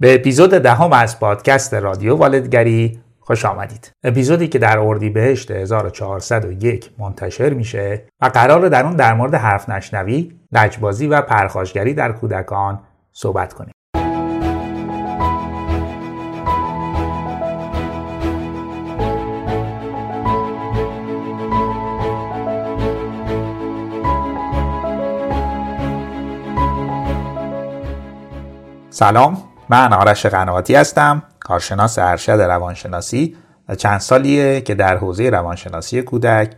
به اپیزود دهم از پادکست رادیو والدگری خوش آمدید. اپیزودی که در اردیبهشت 1401 منتشر میشه و قرار در اون در مورد حرف نشنوی، لجبازی و پرخاشگری در کودکان صحبت کنیم. سلام من آرش قنواتی هستم کارشناس ارشد روانشناسی و چند سالیه که در حوزه روانشناسی کودک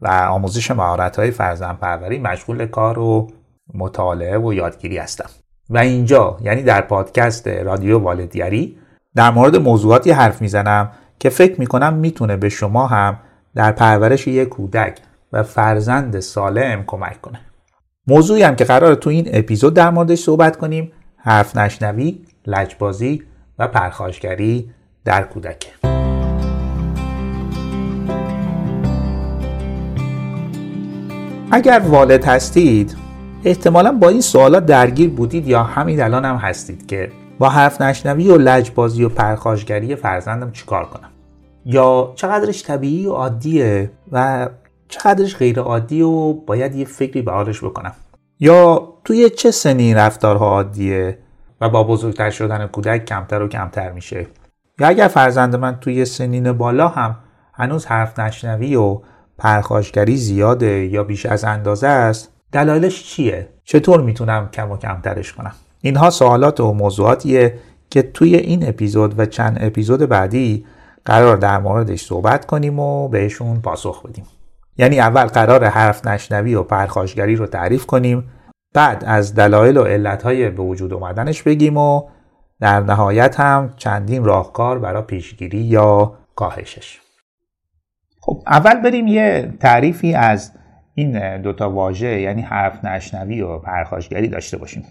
و آموزش مهارت‌های فرزند پروری مشغول کار و مطالعه و یادگیری هستم. و اینجا یعنی در پادکست رادیو والدیاری در مورد موضوعاتی حرف می‌زنم که فکر می‌کنم می‌تونه به شما هم در پرورش یک کودک و فرزند سالم کمک کنه. موضوعی هم که قرار تو این اپیزود در موردش صحبت کنیم حرف نشنوی، لجبازی و پرخاشگری در کودک اگر والد هستید احتمالا با این سوالات درگیر بودید یا همین الان هم هستید که با حرف نشنوی و لجبازی و پرخاشگری فرزندم چیکار کنم؟ یا چقدرش طبیعی و عادیه و چقدرش غیر عادی و باید یه فکری به حالش بکنم؟ یا توی چه سنی رفتارها عادیه؟ و با بزرگتر شدن کودک کمتر و کمتر میشه. یا اگر فرزند من توی سنین بالا هم هنوز حرف نشنوی و پرخاشگری زیاده یا بیش از اندازه است دلایلش چیه؟ چطور می‌تونم کم و کمترش کنم؟ اینها سوالات و موضوعاتیه که توی این اپیزود و چند اپیزود بعدی قرار در موردش صحبت کنیم و بهشون پاسخ بدیم. یعنی اول قرار حرف نشنوی و پرخاشگری رو تعریف کنیم بعد از دلایل و علتهای به وجود اومدنش بگیم و در نهایت هم چندین راهکار برای پیشگیری یا کاهشش. خب اول بریم یه تعریفی از این دوتا واژه یعنی حرف نشنوی و پرخاشگری داشته باشیم.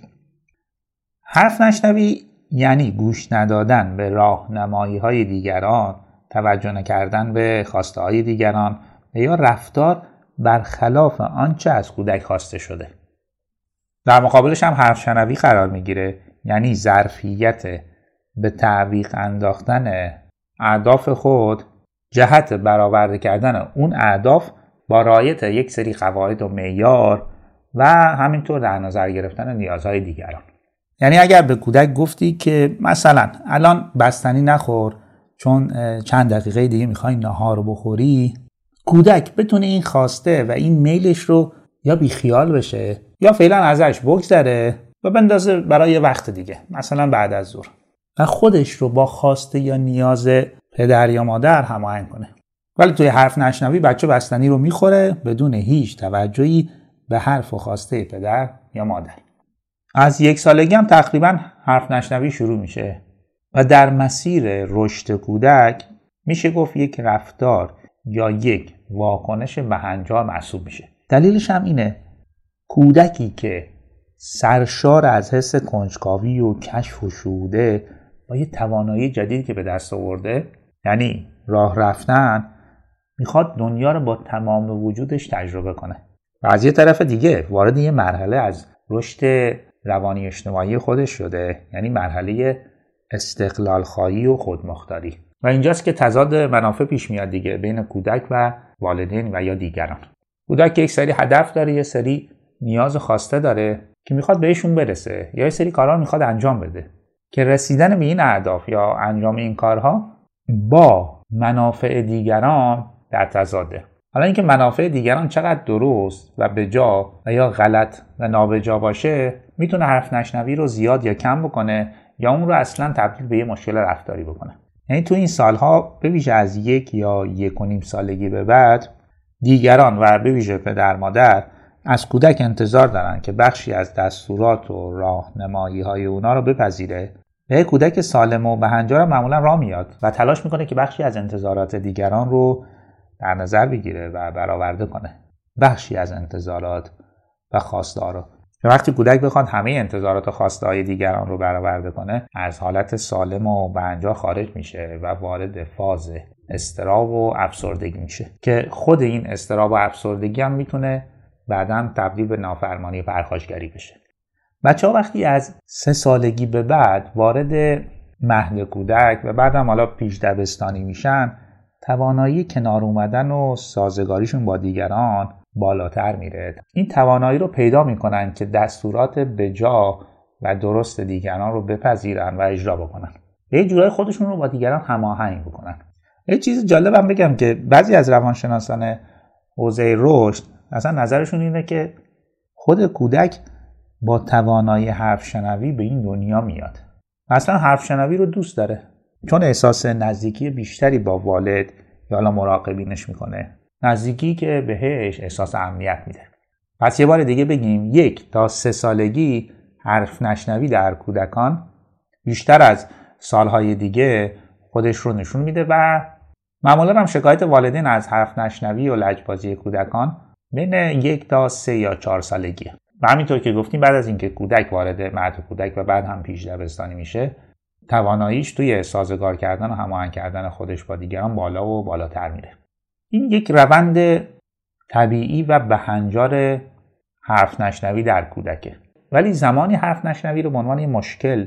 حرف نشنوی یعنی گوش ندادن به راهنمایی های دیگران توجه نکردن به خواسته های دیگران یا رفتار برخلاف آنچه از کودک خواسته شده. در مقابلش هم حرف شنوی قرار می‌گیره. یعنی ظرفیت به تعویق انداختن اهداف خود جهت برآورده کردن اون اهداف با رعایت یک سری قواعد و معیار و همینطور در نظر گرفتن نیازهای دیگران. یعنی اگر به کودک گفتی که مثلا الان بستنی نخور چون چند دقیقه دیگه می‌خوای نهار بخوری کودک بتونه این خواسته و این میلش رو یا بیخیال بشه یا فعلا ازش بگذره و بندازه برای وقت دیگه مثلا بعد از ظهر. و خودش رو با خواسته یا نیاز پدر یا مادر هماهنگ کنه. ولی توی حرف نشنوی بچه بستنی رو می‌خوره بدون هیچ توجهی به حرف و خواسته پدر یا مادر. از یک سالگی هم تقریبا حرف نشنوی شروع میشه و در مسیر رشد کودک میشه گفت یک رفتار یا یک واکنش بهنجار محسوب میشه. دلیلش هم اینه. کودکی که سرشار از حس کنجکاوی و کشف و شهوده با یه توانایی جدیدی که به دست آورده یعنی راه رفتن می‌خواد دنیا رو با تمام وجودش تجربه کنه. و از یه طرف دیگه وارد یه مرحله از رشد روانی اجتماعی خودش شده یعنی مرحله استقلال خواهی و خودمختاری. و اینجاست که تضاد منافع پیش میاد دیگه بین کودک و والدین و یا دیگران. کودک یک سری هدف داره یه سری نیاز خواسته داره که می‌خواد بهشون برسه یا یه سری کارها می‌خواد انجام بده. که رسیدن به این اهداف یا انجام این کارها با منافع دیگران در تضاده. حالا اینکه منافع دیگران چقدر درست و به جا و یا غلط و نابجا باشه می‌تونه حرف نشنوی رو زیاد یا کم بکنه یا اون رو اصلا تبدیل به یه مشکل رفتاری بکنه. یعنی تو این سالها به ویژه از یک یا یک و نیم سالگی به بعد دیگران و به ویژه پدر مادر از کودک انتظار دارن که بخشی از دستورات و راهنمایی های اونا رو بپذیره. به کودک سالم و بهنجار معمولا راه میاد و تلاش می‌کنه که بخشی از انتظارات دیگران رو در نظر بگیره و برآورده کنه. بخشی از انتظارات و خواسته رو. وقتی کودک بخواد همه انتظارات و خواسته های دیگران رو برآورده کنه از حالت سالم و بهنجار خارج میشه و وارد فاز استراب و افسردگی میشه. که خود این استراب و افسردگی هم می‌تونه بعدا تبدیل به نافرمانی پرخاشگری بشه. بچه ها وقتی از سه سالگی به بعد وارد مهد کودک و بعدم حالا پیش دبستانی میشن توانایی کنار اومدن و سازگاریشون با دیگران بالاتر میره. این توانایی رو پیدا می‌کنن که دستورات بجا و درست دیگران رو بپذیرن و اجرا بکنن. یه جورای خودشون رو با دیگران هماهنگ بکنن. یه چیز جالبم بگم که بعضی از روانشناسان حوزه رشد اصلا نظرشون اینه که خود کودک با توانایی حرف شنوی به این دنیا میاد. اصلا حرف شنوی رو دوست داره. چون احساس نزدیکی بیشتری با والد یا حالا مراقبینش می‌کنه. نزدیکی که بهش احساس امنیت میده. پس یه بار دیگه بگیم یک تا سه سالگی حرف نشنوی در کودکان بیشتر از سالهای دیگه خودش رو نشون میده و معمولا هم شکایت والدین از حرف نشنوی و لجبازی کودکان بین یک تا سه یا چهار سالگیه. و همینطور که گفتیم بعد از اینکه کودک وارد مهد کودک و بعد هم پیش دبستانی میشه تواناییش توی سازگار کردن و هماهنگ کردن خودش با دیگران بالا و بالاتر میره. این یک روند طبیعی و بهنجار حرف نشنوی در کودکه. ولی زمانی حرف نشنوی رو به عنوان مشکل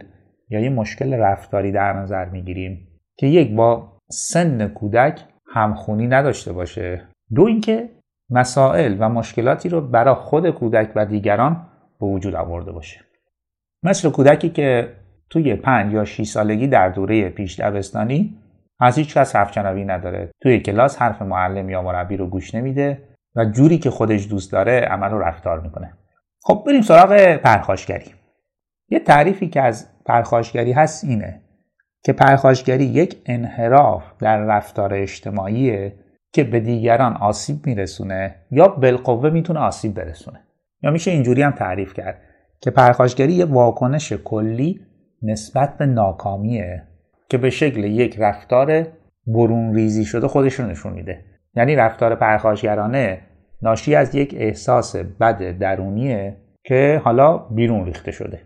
یا یه مشکل رفتاری در نظر می‌گیریم که یک با سن کودک همخونی نداشته باشه. دو اینکه مسائل و مشکلاتی رو برای خود کودک و دیگران به وجود آورده باشه. مثل کودکی که توی پنج یا 6 سالگی در دوره پیش دبستانی از هیچ کس حرف نداره. توی کلاس حرف معلم یا مربی رو گوش نمیده و جوری که خودش دوست داره عمل رو رفتار می‌کنه. خب بریم سراغ پرخاشگری. یه تعریفی که از پرخاشگری هست اینه. که پرخاشگری یک انحراف در رفتار اجتماعیه که به دیگران آسیب میرسونه یا بالقوه می‌تونه آسیب برسونه. یا میشه اینجوری هم تعریف کرد که پرخاشگری یه واکنش کلی نسبت به ناکامیه که به شکل یک رفتار برون ریزی شده خودش رو نشون میده. یعنی رفتار پرخاشگرانه ناشی از یک احساس بد درونیه که حالا بیرون ریخته شده.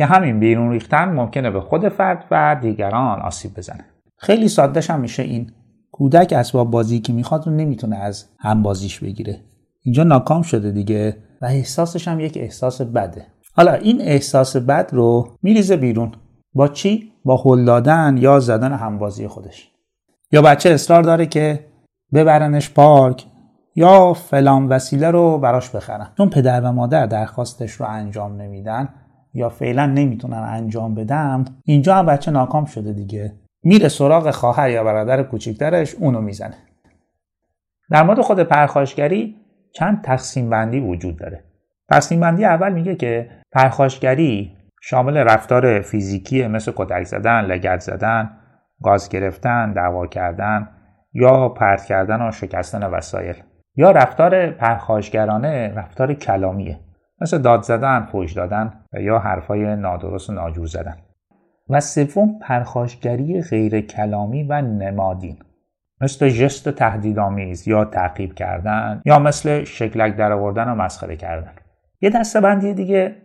که همین بیرون ریختن ممکنه به خود فرد و دیگران آسیب بزنه. خیلی سادهش هم میشه این. کودک اسباب بازی که می‌خواد رو نمی‌تونه از هم بازیش بگیره. اینجا ناکام شده دیگه و احساسش هم یک احساس بده. حالا این احساس بد رو میریزه بیرون. با چی؟ با هل دادن یا زدن همبازی خودش. یا بچه اصرار داره که ببرنش پارک یا فلان وسیله رو براش بخرن. چون پدر و مادر درخواستش رو انجام نمیدن یا فعلا نمی‌تونن انجام بدم اینجا هم بچه ناکام شده دیگه. میره سراغ خواهر یا برادر کوچکترش اونو می‌زنه. در مورد خود پرخاشگری چند تقسیم بندی وجود داره. تقسیم بندی اول میگه که پرخاشگری شامل رفتار فیزیکی مثل کتک زدن، لگت زدن، گاز گرفتن، دعوا کردن یا پرت کردن و شکستن وسایل. یا رفتار پرخاشگرانه رفتار کلامیه. مثل داد زدن، فوش دادن و یا حرفای نادرست و ناجور زدن. و سوم پرخاشگری غیر کلامی و نمادین. مثل ژست تهدیدآمیز یا تعقیب کردن یا مثل شکلک درآوردن و مسخره کردن. یه دسته بندی دیگه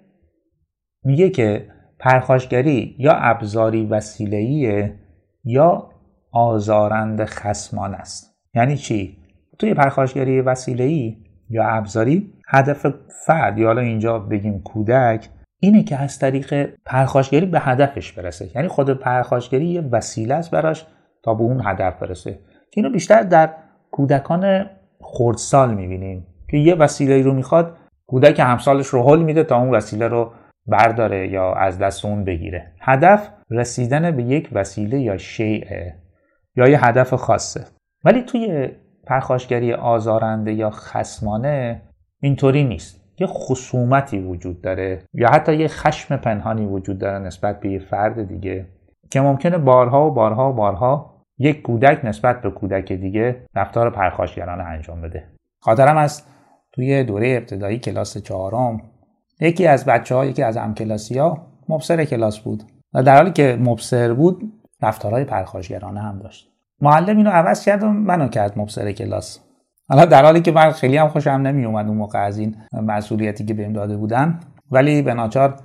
میگه که پرخاشگری یا ابزاری وسیله‌ایه یا آزارند خسمان است. یعنی چی؟ توی پرخاشگری وسیله‌ای یا ابزاری هدف فرد یا حالا اینجا بگیم کودک اینه که از طریق پرخاشگری به هدفش برسه. یعنی خود پرخاشگری یه وسیله است براش تا به اون هدف برسه. که اینو بیشتر در کودکان خردسال می‌بینیم که یه وسیله رو می‌خواد کودک همسالش رو حل میده تا اون وسیله رو برداره یا از دست اون بگیره. هدف رسیدن به یک وسیله یا شیعه یا یه هدف خاصه. ولی توی پرخاشگری آزارنده یا خسمانه اینطوری نیست. یه خصومتی وجود داره یا حتی یه خشم پنهانی وجود داره نسبت به یه فرد دیگه که ممکنه بارها و بارها و بارها یک کودک نسبت به کودک دیگه رفتار پرخاشگرانه انجام بده. خاطرم از توی دوره ابتدایی کلاس چهارم یکی از بچه ها یکی از همکلاسی ها مبصر کلاس بود و در حالی که مبصر بود رفتارهای پرخاشگرانه هم داشت. معلم اینو عوض کرد و منو کرد مبصر کلاس. حالا در حالی که من خیلی هم خوشم نمی اومد اون موقع از این مسئولیتی که بهم داده بودن ولی به ناچار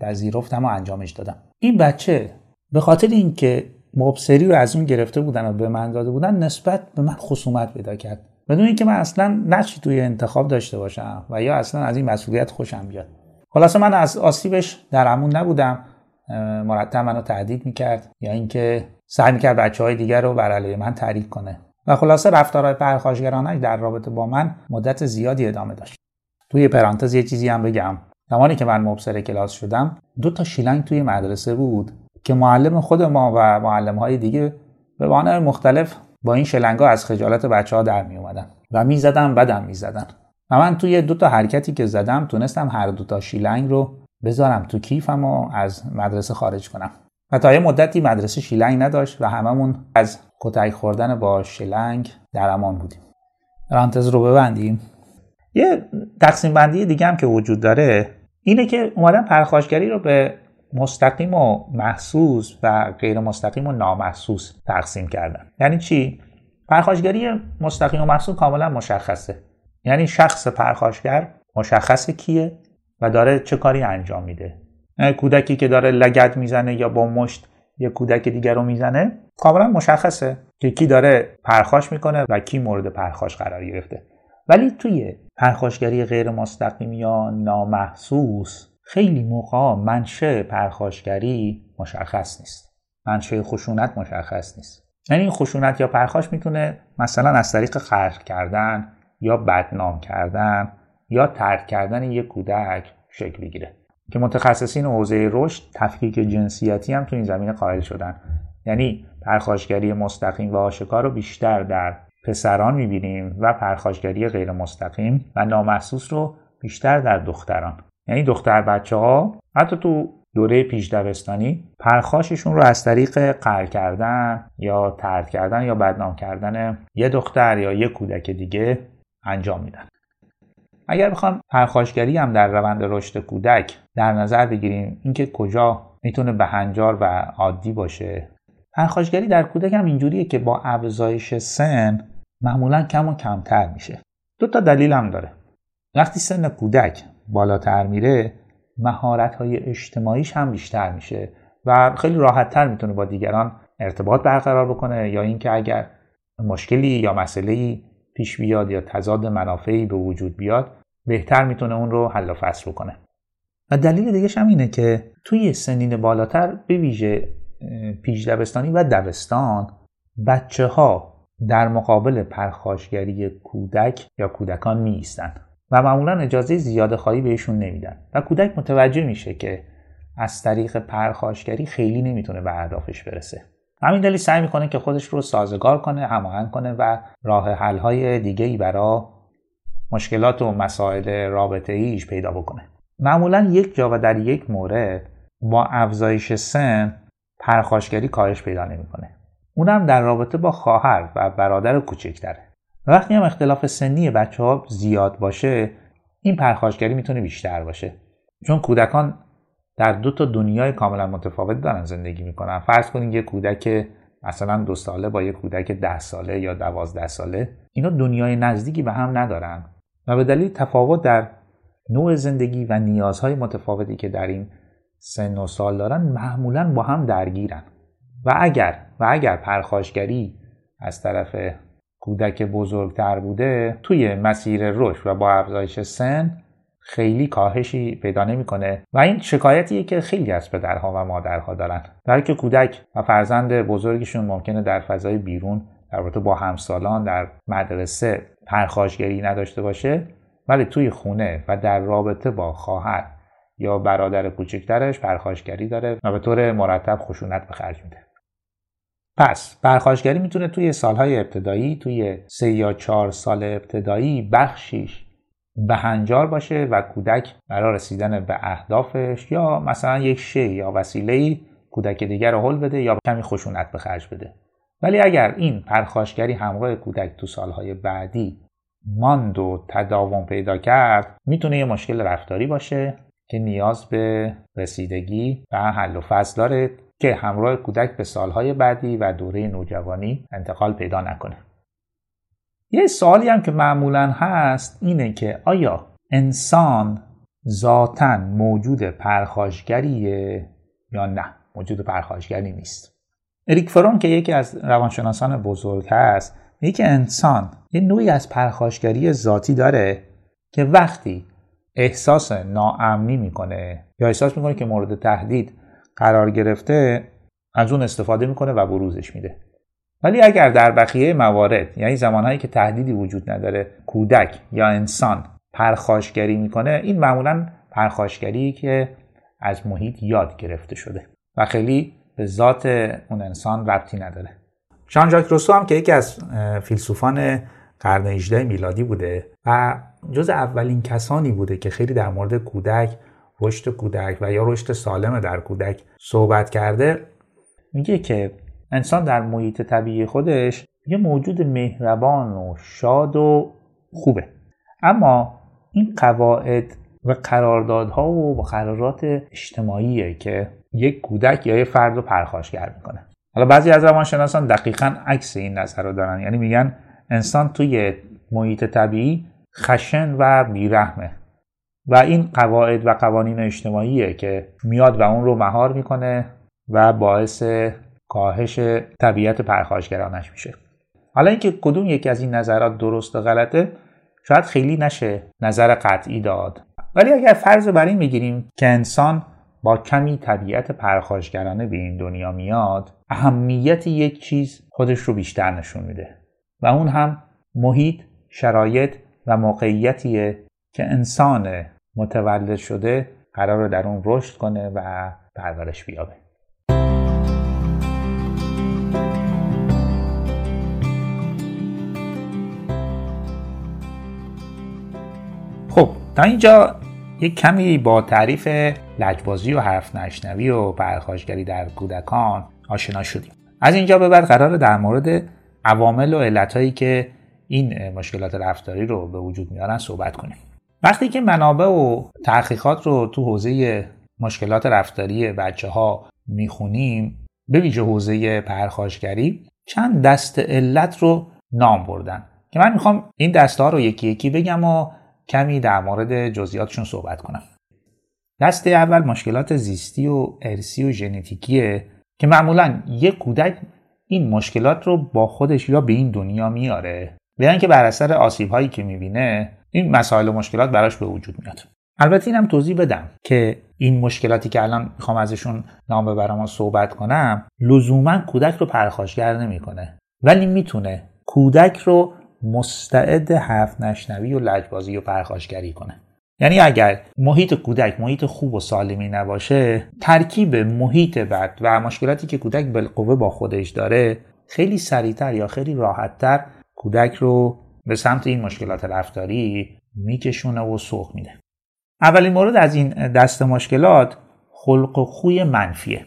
پذیرفتم و انجامش دادم. این بچه به خاطر اینکه مبصری رو از اون گرفته بودن و به من داده بودن نسبت به من خصومت پیدا کرد. بدون اینکه من اصلا نقشی توی انتخاب داشته باشم و یا اصلا از این مسئولیت خوشم بیاد. خلاصه من از آسیبش در امون نبودم. مرتب منو تهدید می‌کرد یا اینکه سعی می‌کرد بچه های دیگر رو بر علیه من تحریک کنه. و خلاصه رفتارهای پرخاشگرانه در رابطه با من مدت زیادی ادامه داشت. توی پرانتز یه چیزی هم بگم. زمانی که من مبصر کلاس شدم دو تا شیلنگ توی مدرسه بود که معلم خود ما و معلم های دیگه به بانه مختلف با این شلنگا از خجالت بچه ها در می اومدن و می بدم می و من توی دو تا حرکتی که زدم تونستم هر دو تا شیلنگ رو بذارم تو کیفم و از مدرسه خارج کنم. و تا یه مدتی مدرسه شیلنگ نداشت و هممون از کتک خوردن با شیلنگ در امان بودیم. رانتز رو ببندیم. یه تقسیم بندی دیگه هم که وجود داره اینه که اومدن پرخاشگری رو به مستقیم و محسوس و غیر مستقیم و نامحسوس تقسیم کردن. یعنی چی؟ پرخاشگری مستقیم و محسوس کاملا مشخصه. یعنی شخص پرخاشگر مشخصه کیه و داره چه کاری انجام میده. کودکی که داره لگد می‌زنه یا با مشت یه کودک دیگر رو می‌زنه کاملا مشخصه که کی داره پرخاش می‌کنه و کی مورد پرخاش قرار گرفته. ولی توی پرخاشگری غیر مستقیم یا نامحسوس خیلی موقع منشه پرخاشگری مشخص نیست. منشه خشونت مشخص نیست. یعنی این خشونت یا پرخاش می‌تونه مثلا از طریق خرج کردن یا بدنام کردن یا ترک کردن یک کودک شکل بگیره. که متخصصین حوزه رشد تفکیک جنسیتی هم تو این زمینه قائل شدن. یعنی پرخاشگری مستقیم و آشکار رو بیشتر در پسران می‌بینیم و پرخاشگری غیر مستقیم و نامحسوس رو بیشتر در دختران. یعنی دختر بچه ها حتی تو دوره پیش دبستانی پرخاششون رو از طریق قهر کردن یا ترد کردن یا بدنام کردن یه دختر یا یه کودک دیگه انجام میدن. اگر بخوام پرخاشگری هم در روند رشد کودک در نظر بگیریم اینکه کجا می‌تونه بهنجار و عادی باشه. پرخاشگری در کودک هم اینجوریه که با افزایش سن معمولا کم و کمتر میشه. دو تا دلیل هم داره. وقتی سن کودک بالاتر میره مهارت های اجتماعیش هم بیشتر میشه و خیلی راحتتر می‌تونه با دیگران ارتباط برقرار بکنه یا اینکه اگر مشکلی یا مسئله پیش بیاد یا تضاد منافعی به وجود بیاد بهتر می‌تونه اون رو حل و فصل بکنه. و دلیل دیگه هم اینه که توی سنین بالاتر به ویژه پیش دبستانی و دبستان بچه ها در مقابل پرخاشگری کودک یا کودکان می و معمولا اجازه زیاده خواهی بهشون نمیدن. و کودک متوجه میشه که از طریق پرخاشگری خیلی نمی‌تونه به اهدافش برسه. همین دلیل سعی می‌کنه که خودش رو سازگار کنه هماهنگ کنه و راه حل های دیگه ای برای مشکلات و مسائل رابطه ایش پیدا بکنه. معمولا یک جا و در یک مورد با افزایش سن پرخاشگری کاهش پیدا نمی‌کنه. اونم در رابطه با خواهر و برادر کوچکتره. وقتی هم اختلاف سنی بچه ها زیاد باشه این پرخاشگری می‌تونه بیشتر باشه. چون کودکان در دو تا دنیای کاملا متفاوت دارن زندگی می‌کنن. فرض کنید یه کودک مثلا دو ساله با یه کودک ده ساله یا دوازده ساله اینا دنیای نزدیکی به هم ندارن. و به دلیل تفاوت در نوع زندگی و نیازهای متفاوتی که در این سن و سال دارن معمولا با هم درگیرن. و اگر و اگر پرخاشگری از طرف کودک بزرگتر بوده توی مسیر رشد و با افزایش سن خیلی کاهشی پیدا نمی‌کنه و این شکایتیه که خیلی از پدرها و مادرها دارن. برای که کودک و فرزند بزرگشون ممکنه در فضای بیرون در رابطه با همسالان در مدرسه پرخاشگری نداشته باشه ولی توی خونه و در رابطه با خواهر یا برادر کوچکترش پرخاشگری داره و به طور مرتب خشونت به خرج میده. پس پرخاشگری می‌تونه توی سالهای ابتدایی توی سه یا چهار سال ابتدایی بخشیش بهنجار باشه و کودک برای رسیدن به اهدافش یا مثلا یک شی یا وسیله کودک دیگر رو حل بده یا کمی خشونت به خرج بده. ولی اگر این پرخاشگری همراه کودک تو سالهای بعدی ماند و تداوم پیدا کرد می‌تونه یه مشکل رفتاری باشه که نیاز به رسیدگی و حل و فصل داره که همراه کودک به سالهای بعدی و دوره نوجوانی انتقال پیدا نکنه. یه سوالی هم که معمولا هست اینه که آیا انسان ذاتا موجود پرخاشگریه یا نه؟ موجود پرخاشگری نیست. اریک فرون که یکی از روانشناسان بزرگ هست میگه انسان یه نوعی از پرخاشگری ذاتی داره که وقتی احساس ناامنی می‌کنه یا احساس می‌کنه که مورد تهدید قرار گرفته از اون استفاده می‌کنه و بروزش میده. ولی اگر در بقیه موارد یعنی زمانهایی که تهدیدی وجود نداره کودک یا انسان پرخاشگری می‌کنه این معمولا پرخاشگری که از محیط یاد گرفته شده و خیلی به ذات اون انسان ربطی نداره. ژان ژاک روسو هم که یکی از فیلسوفان قرن 18 میلادی بوده و جز اولین کسانی بوده که خیلی در مورد کودک رشد کودک و یا رشد سالم در کودک صحبت کرده میگه که انسان در محیط طبیعی خودش یه موجود مهربان و شاد و خوبه. اما این قواعد و قراردادها و قرارات اجتماعیه که یک کودک یا یک فرد رو پرخاشگر می‌کنه. حالا بعضی از روانشناسان دقیقا عکس این نظر رو دارن. یعنی میگن انسان توی محیط طبیعی خشن و بیرحمه. و این قواعد و قوانین اجتماعیه که میاد و اون رو مهار می‌کنه و باعث کاهش طبیعت پرخاشگرانش میشه. حالا اینکه کدوم یکی از این نظرات درست و غلطه شاید خیلی نشه نظر قطعی داد. ولی اگر فرض بر این می‌گیریم که انسان با کمی طبیعت پرخاشگرانه به این دنیا میاد اهمیت یک چیز خودش رو بیشتر نشون میده. و اون هم محیط شرایط و موقعیتیه که انسان متولد شده قرار در اون رشد کنه و پرورش بیابه. خب تا اینجا یک کمی با تعریف لجبازی و حرف نشنوی و پرخاشگری در کودکان آشنا شدیم. از اینجا به بعد قرار در مورد عوامل و علتهایی که این مشکلات رفتاری رو به وجود میارن صحبت کنیم. وقتی که منابع و تحقیقات رو تو حوزه مشکلات رفتاری بچه ها می‌خونیم به ویژه حوزه پرخاشگری چند دست علت رو نام بردن. که من می‌خوام این دسته ها رو یکی یکی بگم و کمی در مورد جزئیاتشون صحبت کنم. دسته اول مشکلات زیستی و ارسی و ژنتیکیه که معمولا یک کودک این مشکلات رو با خودش یا به این دنیا میاره. به اینکه بر اثر آسیب هایی که می‌بینه این مسائل و مشکلات براش به وجود میاد. البته اینم توضیح بدم که این مشکلاتی که الان می‌خوام ازشون نام ببرم و صحبت کنم لزوما کودک رو پرخاشگر نمی‌کنه. ولی می‌تونه کودک رو مستعد حرف نشنوی و لجبازی و پرخاشگری کنه. یعنی اگر محیط کودک محیط خوب و سالمی نباشه ترکیب محیط بد و مشکلاتی که کودک بالقوه با خودش داره خیلی سریعتر یا خیلی راحتتر کودک رو به سمت این مشکلات رفتاری میکشونه و سوق میده. اولین مورد از این دست مشکلات خلق و خوی منفیه.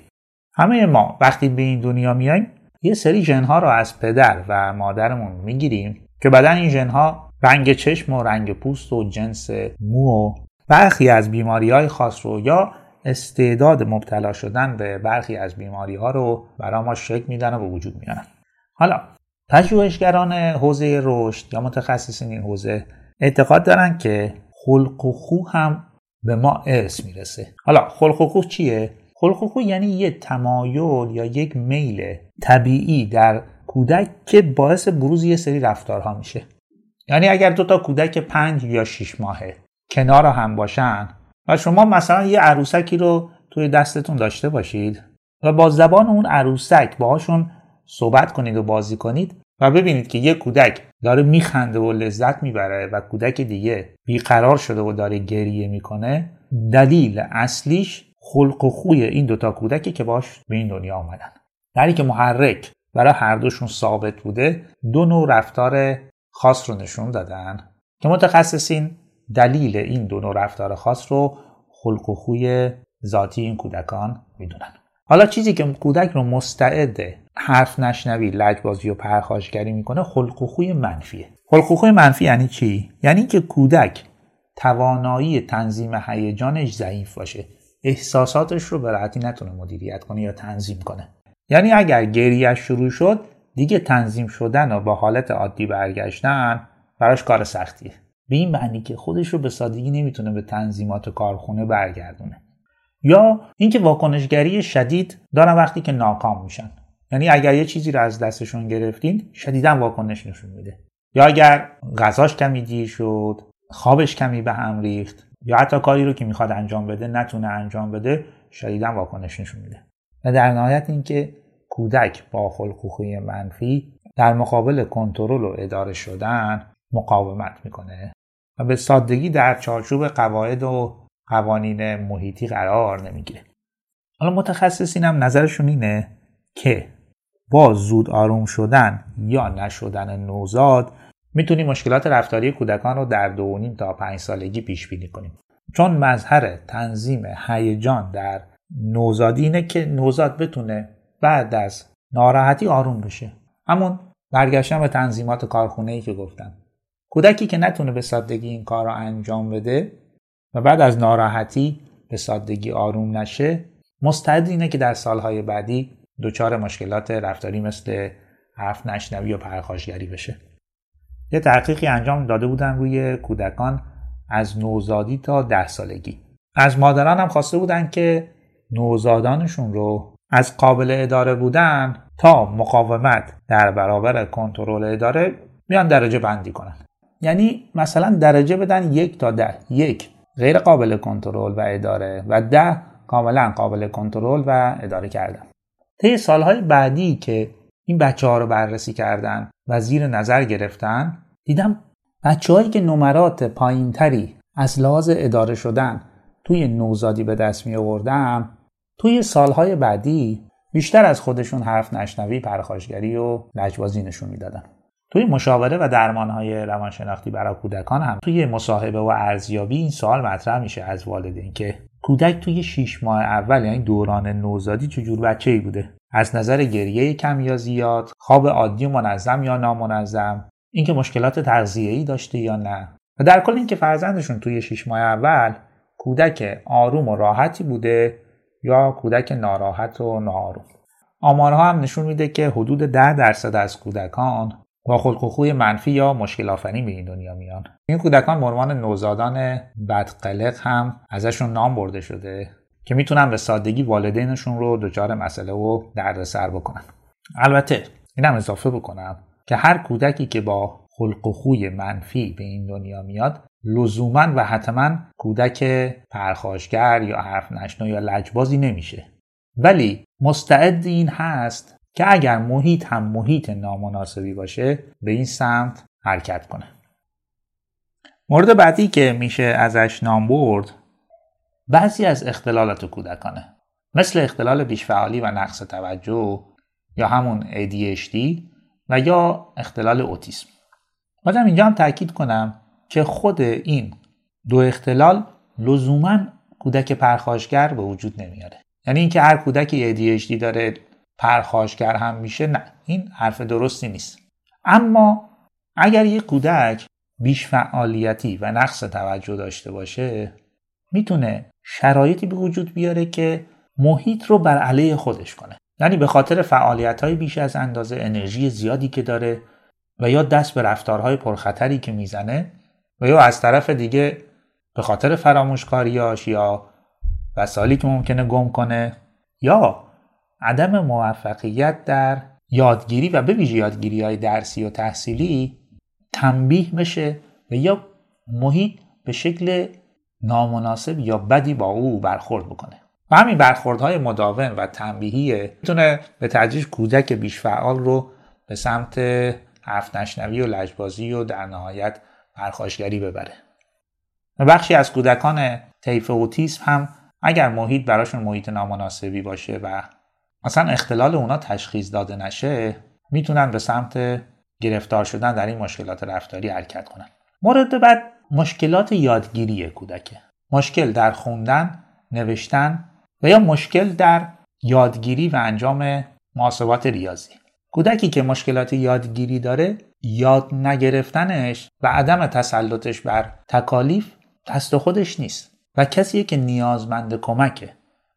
همه ما وقتی به این دنیا میایم یه سری ژنها رو از پدر و مادرمون می‌گیریم که بدن این ژنها رنگ چشم و رنگ پوست و جنس مو و برخی از بیماری های خاص رو یا استعداد مبتلا شدن به برخی از بیماری ها رو برای ما شکل میدن و به وجود میارن. حالا پژوهشگران حوزه رشد یا متخصصین این حوزه اعتقاد دارن که خلق و خو هم به ما ارث می‌رسه. حالا خلق و خو چیه؟ خلق و خو یعنی یه تمایل یا یک میل طبیعی در کودک که باعث بروز یه سری رفتارها میشه. یعنی اگر دو تا کودک پنج یا شیش ماهه کنار هم باشن و شما مثلا یه عروسکی رو توی دستتون داشته باشید و با زبان اون عروسک باهاشون صحبت کنید و بازی کنید و ببینید که یه کودک داره میخنده و لذت می‌بره و کودک دیگه بیقرار شده و داره گریه می‌کنه دلیل اصلیش خلق و خوی این دوتا کودکی که باش به این دنیا آمدن. در که محرک برای هر دوشون ثابت بوده دو نوع رفتار خاص رو نشون دادن. که متخصصین دلیل این دو نوع رفتار خاص رو خلق و خوی ذاتی این کودکان می‌دونن. حالا چیزی که کودک رو مستعد حرف نشنوی لجبازی و پرخاشگری می‌کنه خلق و خوی منفیه. خلق و خوی منفی یعنی چی؟ یعنی که کودک توانایی تنظیم هیجانش ضعیف باشه. احساساتش رو به راحتی نتونه مدیریت کنه یا تنظیم کنه. یعنی اگر گریهش شروع شد دیگه تنظیم شدن و با حالت عادی برگشتن براش کار سختیه. به این معنی که خودش رو به سادگی نمی‌تونه به تنظیمات کارخونه برگردونه. یا اینکه واکنشگری شدید دارن وقتی که ناکام میشن. یعنی اگر یه چیزی رو از دستشون گرفتین شدیدا واکنش نشون میده. یا اگر غذاش کمی دیر شد خوابش کمی به هم ریخت یا حتی کاری رو که می‌خواد انجام بده نتونه انجام بده شدیدا واکنش نشون میده. در نهایت اینکه کودک با خلق منفی در مقابل کنترل و اداره شدن مقاومت می‌کنه و به سادگی در چارچوب قواعد و قوانین محیطی قرار نمی‌گیره. حالا متخصصین هم نظرشون اینه که با زود آروم شدن یا نشدن نوزاد می‌تونیم مشکلات رفتاری کودکان رو در دو نیم تا پنج سالگی پیش بینی کنیم. چون مظهر تنظیم هیجان در نوزادی اینه که نوزاد بتونه بعد از ناراحتی آروم بشه. همون برگشتن به تنظیمات کارخونه ای که گفتم. کودکی که نتونه به سادگی این کار رو انجام بده و بعد از ناراحتی به سادگی آروم نشه مستعد اینه که در سالهای بعدی دچار مشکلات رفتاری مثل حرف نشنوی و پرخاشگری بشه. یه تحقیقی انجام داده بودن روی کودکان از نوزادی تا ده سالگی. از مادران هم خواسته بودن که نوزادانشون رو از قابل اداره بودن تا مقاومت در برابر کنترل اداره میان درجه بندی کنن. یعنی مثلا درجه بدن یک تا ده. یک غیر قابل کنترل و اداره و ده کاملا قابل کنترل و اداره کردن. طی سالهای بعدی که این بچه ها رو بررسی کردن و زیر نظر گرفتن دیدم بچه هایی که نمرات پایینتری از لحاظ اداره شدن توی نوزادی به دست می آوردم توی سالهای بعدی بیشتر از خودشون حرف نشنوی پرخاشگری و لجبازی نشون می‌دادن. توی مشاوره و درمانهای روانشناختی برای کودکان هم توی مصاحبه و ارزیابی این سوال مطرح میشه از والدین که کودک توی 6 ماه اول یعنی دوران نوزادی چجور بچه ای بوده؟ از نظر گریه کم یا زیاد خواب عادی و منظم یا نامنظم اینکه مشکلات تغذیه‌ای داشته یا نه. و در کل اینکه فرزندشون توی 6 ماه اول کودک آروم و راحتی بوده یا کودک ناراحت و ناآروم. آمارها هم نشون میده که حدود 10 درصد از کودکان با خلق و خوی منفی یا مشکل آفرین به این دنیا میان. این کودکان عنوان نوزادان بدقلق هم ازشون نام برده شده که می‌تونن به سادگی والدینشون رو دچار مسئله و دردسر بکنن. البته اینم اضافه بکنم که هر کودکی که با خلق و خوی منفی به این دنیا میاد لزوما و حتما کودک پرخاشگر یا حرف نشنو یا لجبازی نمیشه. ولی مستعد این هست که اگر محیط هم محیط نامناسبی باشه به این سمت حرکت کنه. مورد بعدی که میشه ازش نام برد بعضی از اختلالات کودکانه. مثل اختلال بیشفعالی و نقص توجه یا همون ADHD و یا اختلال اوتیسم. بازم اینجا هم تاکید کنم که خود این دو اختلال لزوما کودک پرخاشگر به وجود نمیاره. یعنی اینکه هر کودکی ADHD داره پرخاشگر هم میشه نه. این حرف درستی نیست. اما اگر یک کودک بیش فعالیتی و نقص توجه داشته باشه می‌تونه شرایطی به وجود بیاره که محیط رو بر علیه خودش کنه. یعنی به خاطر فعالیت های بیش از اندازه انرژی زیادی که داره و یا دست به رفتارهای پرخطری که می‌زنه و یا از طرف دیگه به خاطر فراموشکاریاش یا وسایلی که ممکنه گم کنه یا عدم موفقیت در یادگیری و به ویژه یادگیری های درسی و تحصیلی تنبیه بشه و یا محیط به شکل نامناسب یا بدی با او برخورد بکنه. و همین برخوردهای مداوم و تنبیهی می‌تونه به تدریج کودک بیش فعال رو به سمت حرف نشنوی و لجبازی و در نهایت پرخاشگری ببره. بخشی از کودکان طیف اوتیسم هم اگر محیط براشون محیط نامناسبی باشه و مثلا اختلال اونا تشخیص داده نشه می‌تونن به سمت گرفتار شدن در این مشکلات رفتاری حرکت کنن. مورد بعد مشکلات یادگیری کودکه. مشکل در خوندن نوشتن و یا مشکل در یادگیری و انجام محاسبات ریاضی. کودکی که مشکلات یادگیری داره یاد نگرفتنش و عدم تسلطش بر تکالیف دست خودش نیست و کسیه که نیازمند کمکه.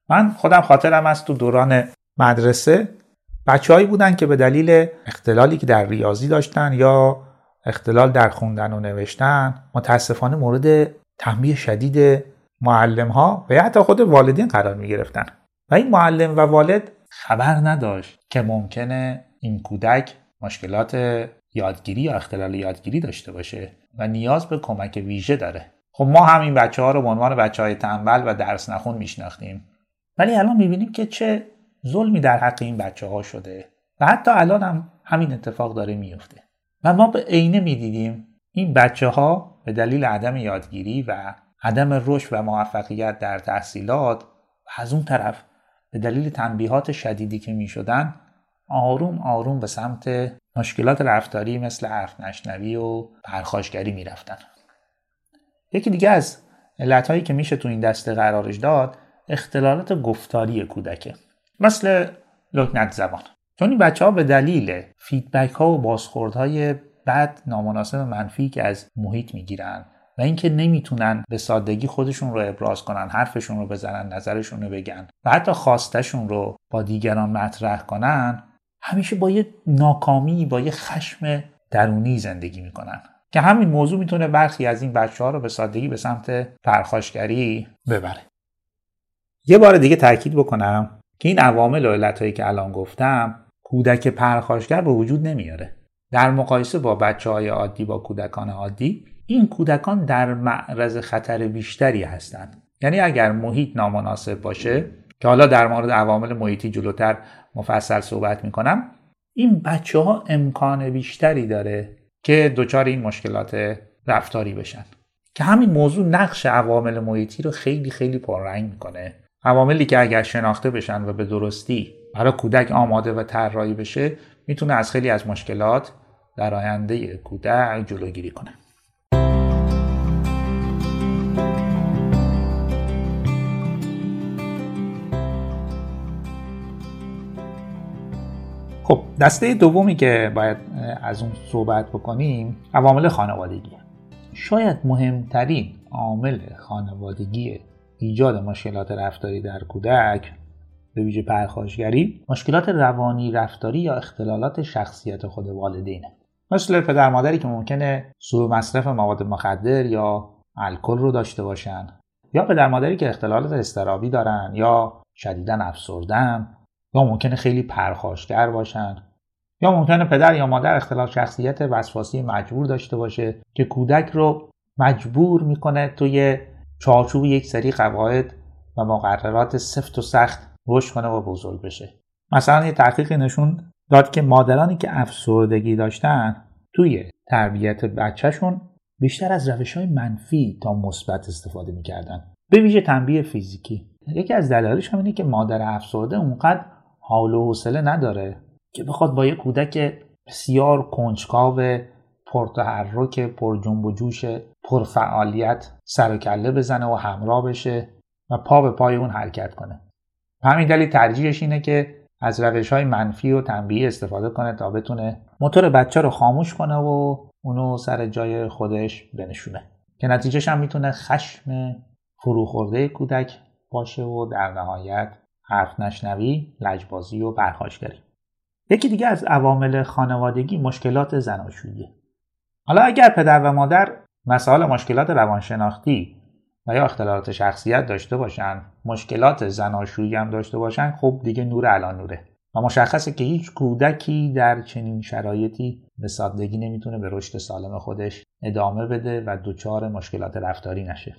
من خودم خاطرم از تو دوران مدرسه. بچههایی بودن که به دلیل اختلالی که در ریاضی داشتن یا اختلال در خوندن و نوشتن متاسفانه مورد تنبیه شدید معلم ها و حتی خود والدین قرار می گرفتن و این معلم و والد خبر نداشت که ممکنه این کودک مشکلات یادگیری یا اختلال یادگیری داشته باشه و نیاز به کمک ویژه داره. خب ما همین بچه ها رو به عنوان بچه های تنبل و درس نخون میشناختیم. ولی الان می‌بینیم که چه ظلمی در حق این بچه ها شده و حتی الان هم همین اتفاق داره میفته و ما به عینه می‌دیدیم این بچه ها به دلیل عدم یادگیری و عدم رشد و موفقیت در تحصیلات و از اون طرف به دلیل تنبیهات شدیدی که می شدن آروم آروم به سمت مشکلات رفتاری مثل حرف نشنوی و پرخاشگری می رفتن. یکی دیگه از علتهایی که میشه تو این دسته قرارش داد اختلالات گفتاری کودکه مثل لکنت زبان چون این بچه ها به دلیل فیدبک ها و بازخورد های بد نامناسب منفی که از محیط می‌گیرن و اینکه نمی‌تونن به سادگی خودشون رو ابراز کنن حرفشون رو بزنن نظرشون رو بگن و حتی خواستشون رو با دیگران مطرح کنن همیشه با یه ناکامی با یه خشم درونی زندگی می‌کنن. که همین موضوع می‌تونه برخی از این بچه ها رو به سادگی به سمت پرخاشگری ببره. یه بار دیگه تاکید بکنم که این عوامل و علتهایی که الان گفتم کودک پرخاشگر به وجود نمیاره. در مقایسه با بچه های عادی با کودکان عادی این کودکان در معرض خطر بیشتری هستند. یعنی اگر محیط نامناسب باشه که حالا در مورد عوامل محیطی جلوتر مفصل صحبت می‌کنم. این بچه ها امکان بیشتری داره که دچار این مشکلات رفتاری بشن. که همین موضوع نقش عوامل محیطی رو خیلی خیلی پررنگ می‌کنه. عواملی که اگر شناخته بشن و به درستی برای کودک آماده و طراحی بشه می‌تونه از خیلی از مشکلات در آینده کودک جلوگیری کنه. خب دسته دومی که باید از اون صحبت بکنیم عوامل خانوادگی شاید مهمترین عامل خانوادگی ایجاد مشکلات رفتاری در کودک به ویژه پرخاشگری مشکلات روانی رفتاری یا اختلالات شخصیت خود والدینه. مثل پدر مادری که ممکنه سوء مصرف مواد مخدر یا الکل رو داشته باشن. یا پدر مادری که اختلالات استرابی دارن یا شدیدا افسردن یا ممکنه خیلی پرخاشگر باشن یا ممکنه پدر یا مادر اختلال شخصیت وسواسی مجبور داشته باشه که کودک رو مجبور می‌کنه توی چارچوب یک سری قواعد و مقررات سفت و سخت رشد کنه و بزرگ بشه. مثلا یه تحقیقی نشون داد که مادرانی که افسردگی داشتن توی تربیت بچهشون بیشتر از روش های منفی تا مثبت استفاده می‌کردن. به ویژه تنبیه فیزیکی. یکی از دلایلش هم اینه که مادر افسرده اونقدر حال و حوصله نداره که بخواد با یه کودک بسیار کنجکاو پرتحرک پر جنب و جوش پرفعالیت سر و کله بزنه و همراه بشه و پا به پای اون حرکت کنه. همین دلیل ترجیحش اینه که از روش های منفی و تنبیه استفاده کنه تا بتونه موتور بچه رو خاموش کنه و اونو سر جای خودش بنشونه. که نتیجهش هم می‌تونه خشم فروخورده کودک باشه و در نهایت حرف نشنوی، لجبازی و برخاشگری. یکی دیگه از عوامل خانوادگی مشکلات زناشویی. حالا اگر پدر و مادر مسائل مشکلات روانشناختی و یا اختلالات شخصیت داشته باشن مشکلات زناشویی هم داشته باشن خب دیگه نور الان نوره و مشخصه که هیچ کودکی در چنین شرایطی به سادگی نمی‌تونه به رشد سالم خودش ادامه بده و دچار مشکلات رفتاری نشه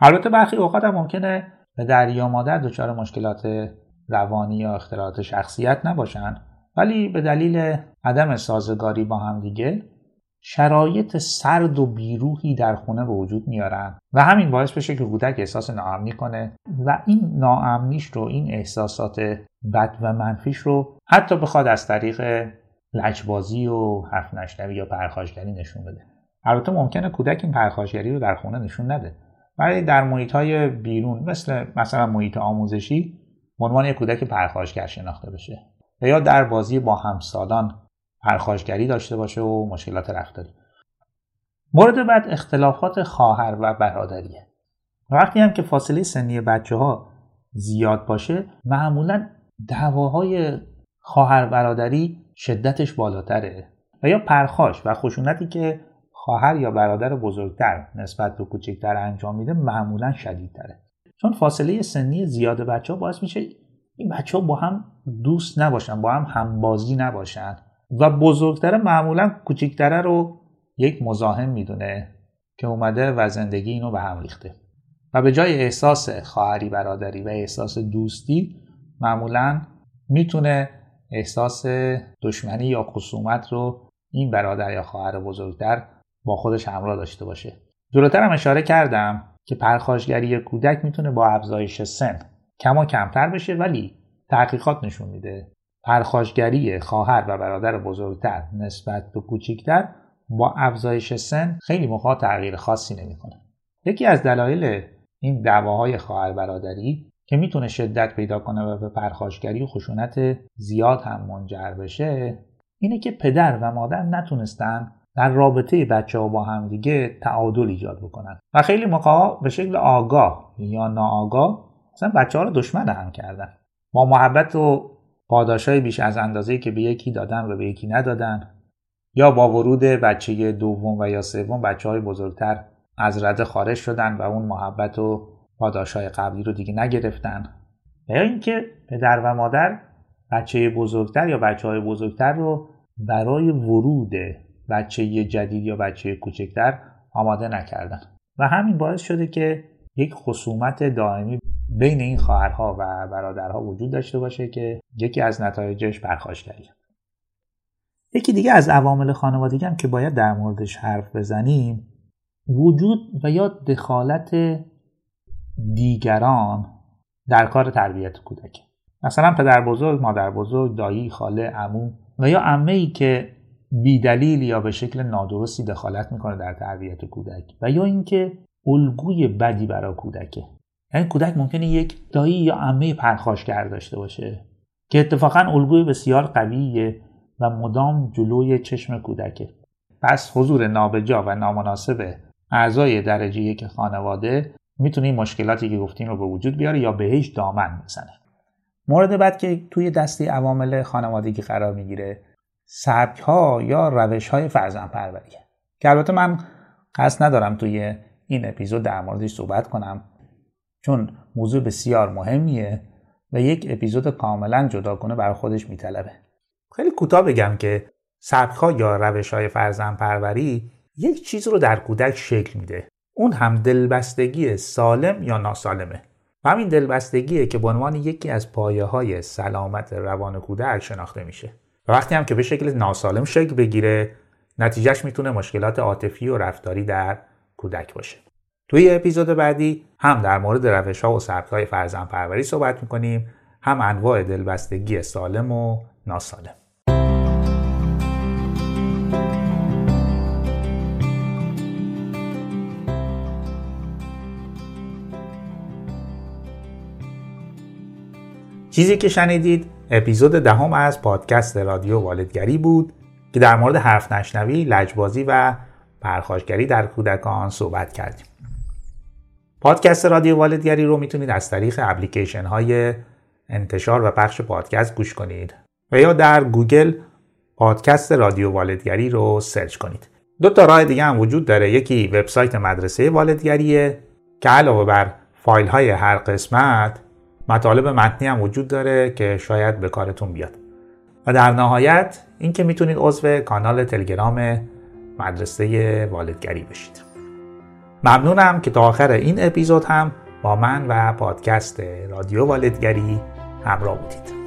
البته برخی اوقات هم ممکنه در یا مادر دچار مشکلات روانی یا اختلالات شخصیت نباشن ولی به دلیل عدم سازگاری با هم دیگه شرایط سرد و بیروحی در خونه به وجود میارن و همین باعث بشه که کودک احساس ناامنی کنه. و این ناامنیش رو این احساسات بد و منفیش رو حتی بخواد از طریق لجبازی و حرف نشنوی یا پرخاشگری نشون بده. البته ممکنه کودک این پرخاشگری رو در خونه نشون نده. ولی در محیط های بیرون مثل مثلا محیط آموزشی عنوان یک کودک پرخاشگر شناخته بشه و یا در بازی با همسالان پرخاشگری داشته باشه و مشکلات رفتاری مورد بعد اختلافات خواهر و برادریه. وقتی هم که فاصله سنی بچه ها زیاد باشه معمولا دعواهای خواهر برادری شدتش بالاتره و یا پرخاش و خشونتی که خواهر یا برادر بزرگتر نسبت به کوچکتر انجام میده معمولا شدیدتره. چون فاصله سنی زیاد بچه ها باعث میشه این بچه ها با هم دوست نباشن با هم همبازی نباشن و بزرگتره معمولا کوچکتره رو یک مزاحم می‌دونه که اومده و زندگی اینو به هم ریخته. و به جای احساس خواهری برادری و احساس دوستی معمولا می‌تونه احساس دشمنی یا خصومت رو این برادر یا خواهر بزرگتر با خودش همراه داشته باشه. جلوتر هم اشاره کردم که پرخاشگری کودک می‌تونه با افزایش سن کما کمتر بشه ولی تحقیقات نشون میده. پرخاشگری خواهر و برادر بزرگتر نسبت به کوچکتر با افزایش سن خیلی موقع تغییر خاصی نمی‌کنه. یکی از دلایل این دعواهای خواهر برادری که می‌تونه شدت پیدا کنه و به پرخاشگری و خشونت زیاد هم منجر بشه اینه که پدر و مادر نتونستن در رابطه بچه ها با همدیگه تعادل ایجاد بکنن. و خیلی موقع به شکل آگاه یا ناآگاه مثلا بچه ها رو دشمن هم کردن. با محبت و پاداش های بیش از اندازه که به یکی دادن و به یکی ندادن یا با ورود بچه دوم و یا سوم بچه های بزرگتر از رده خارج شدن و اون محبت و پاداش های قبلی رو دیگه نگرفتن. یا اینکه پدر و مادر بچه بزرگتر یا بچه های بزرگتر رو برای ورود بچه جدید یا بچه کوچکتر آماده نکردن. و همین باعث شده که یک خصومت دائمی بین این خواهرها و برادرها وجود داشته باشه که یکی از نتایجش پرخاشگری یکی دیگه از عوامل خانوادگی هم که باید در موردش حرف بزنیم وجود و یا دخالت دیگران در کار تربیت کودک. مثلا پدر بزرگ، مادر بزرگ، دایی، خاله، عمو و یا عمه ای که بیدلیل یا به شکل نادرستی دخالت می‌کنه در تربیت کودک و یا اینکه الگوی بدی برای کودکه. یعنی کودک ممکنه یک دایی یا عمه پرخاشگر داشته باشه که اتفاقا الگوی بسیار قویه و مدام جلوی چشم کودکه. پس حضور نابجا و نامناسب اعضای درجه یک خانواده می‌تونه این مشکلاتی که گفتیم رو به وجود بیاره یا بهش دامن بزنه. مورد بعد که توی دستی عوامل خانوادگی قرار می‌گیره سبک ها یا روش های فرزن پروریه که البته من قصد ندارم توی این اپیزود در موردش صحبت کنم چون موضوع بسیار مهمیه و یک اپیزود کاملا جداگانه بر خودش میطلبه. خیلی کوتاه بگم که سبک ها یا روش های فرزن پروری یک چیز رو در کودک شکل میده. اون هم دلبستگی سالم یا ناسالمه. و همین دلبستگیه که به عنوان یکی از پایه های سلامت روان کودک شناخته میشه. و وقتی هم که به شکل ناسالم شکل بگیره نتیجهش می‌تونه مشکلات عاطفی و رفتاری در کودک باشه. توی اپیزود بعدی هم در مورد روش ها و سبک های فرزن پروری صحبت می‌کنیم هم انواع دلبستگی سالم و ناسالم. چیزی که شنیدید اپیزود دهم از پادکست رادیو والدگری بود که در مورد حرف نشنوی، لجبازی و پرخاشگری در کودکان صحبت کردیم. پادکست رادیو والدگری رو می‌تونید از طریق اپلیکیشن های انتشار و پخش پادکست گوش کنید و یا در گوگل پادکست رادیو والدگری رو search کنید. دو تا راه دیگه هم وجود داره یکی وبسایت مدرسه والدگریه که علاوه بر فایل های هر قسمت مطالب متنی هم وجود داره که شاید به کارتون بیاد. و در نهایت اینکه می‌تونید عضو کانال تلگرام مدرسه والدگری بشید. ممنونم که تا آخر این اپیزود هم با من و پادکست رادیو والدگری همراه بودید.